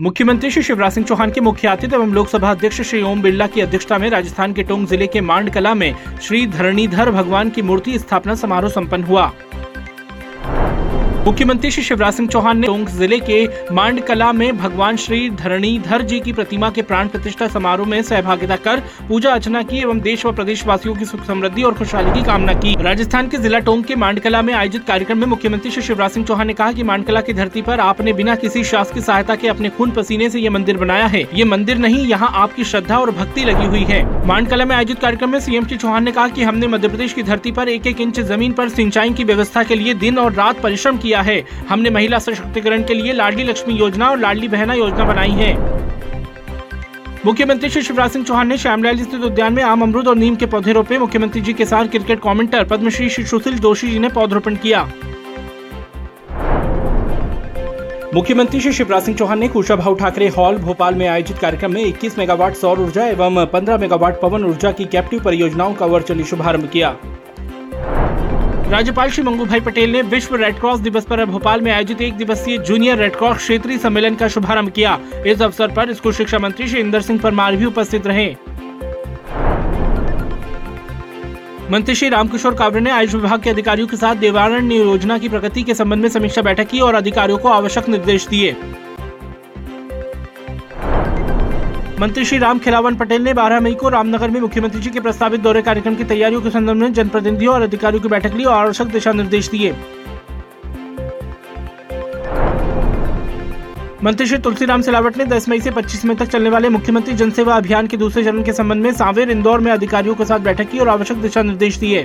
मुख्यमंत्री श्री शिवराज सिंह चौहान के मुख्य अतिथि एवं लोकसभा अध्यक्ष श्री ओम बिरला की अध्यक्षता में राजस्थान के टोंग ज़िले के मांडकला में श्री धरणीधर भगवान की मूर्ति स्थापना समारोह सम्पन्न हुआ। मुख्यमंत्री श्री शिवराज सिंह चौहान ने टोंक ज़िले के मांडकला में भगवान श्री धरणीधर जी की प्रतिमा के प्राण प्रतिष्ठा समारोह में सहभागिता कर पूजा अर्चना की एवं देश व प्रदेश वासियों की सुख समृद्धि और खुशहाली की कामना की। राजस्थान के जिला टोंक के मांडकला में आयोजित कार्यक्रम में मुख्यमंत्री श्री शिवराज सिंह चौहान ने कहा की मांडकला की धरती पर आपने बिना किसी शासकीय सहायता के अपने खून पसीने ऐसी ये मंदिर बनाया है। ये मंदिर नहीं, यहाँ आपकी श्रद्धा और भक्ति लगी हुई है। मांडकला में आयोजित कार्यक्रम में सीएम श्री चौहान ने कहा की हमने मध्य प्रदेश की धरती आरोप एक एक इंच ज़मीन आरोप सिंचाई की व्यवस्था के लिए दिन और रात परिश्रम किया है। हमने महिला सशक्तिकरण के लिए लाडली लक्ष्मी योजना और लाडली बहना योजना बनाई है। मुख्यमंत्री श्री शिवराज सिंह चौहान ने श्यामलाल स्थित उद्यान में आम अमरूद और नीम के पौधे रोपे। मुख्यमंत्री जी के साथ क्रिकेट कमेंटर पद्मश्री श्री सुशील जोशी जी ने पौधरोपण किया। मुख्यमंत्री श्री शिवराज सिंह चौहान ने कुशाभाऊ ठाकरे हॉल भोपाल में आयोजित कार्यक्रम में 21 मेगावाट सौर ऊर्जा एवं 15 मेगावाट पवन ऊर्जा की कैप्टिव परियोजनाओं का वर्चुअली शुभारंभ किया। राज्यपाल श्री मंगू भाई पटेल ने विश्व रेडक्रॉस दिवस पर भोपाल में आयोजित एक दिवसीय जूनियर रेडक्रॉस क्षेत्रीय सम्मेलन का शुभारंभ किया। इस अवसर पर स्कूल शिक्षा मंत्री श्री इंदर सिंह परमार भी उपस्थित रहे। मंत्री श्री रामकिशोर कावरे ने आयुष विभाग के अधिकारियों के साथ देवारण्य योजना की प्रगति के संबंध में समीक्षा बैठक की और अधिकारियों को आवश्यक निर्देश दिए। मंत्री श्री राम खिलावन पटेल ने 12 मई को रामनगर में मुख्यमंत्री जी के प्रस्तावित दौरे कार्यक्रम की तैयारियों के संदर्भ में जनप्रतिनिधियों और अधिकारियों की बैठक ली और आवश्यक दिशा निर्देश दिए। मंत्री श्री तुलसीराम सिलावट ने 10 मई से 25 मई तक चलने वाले मुख्यमंत्री जनसेवा अभियान के दूसरे चरण के संबंध में सांवेर इंदौर में अधिकारियों के साथ बैठक की और आवश्यक दिशा निर्देश दिए।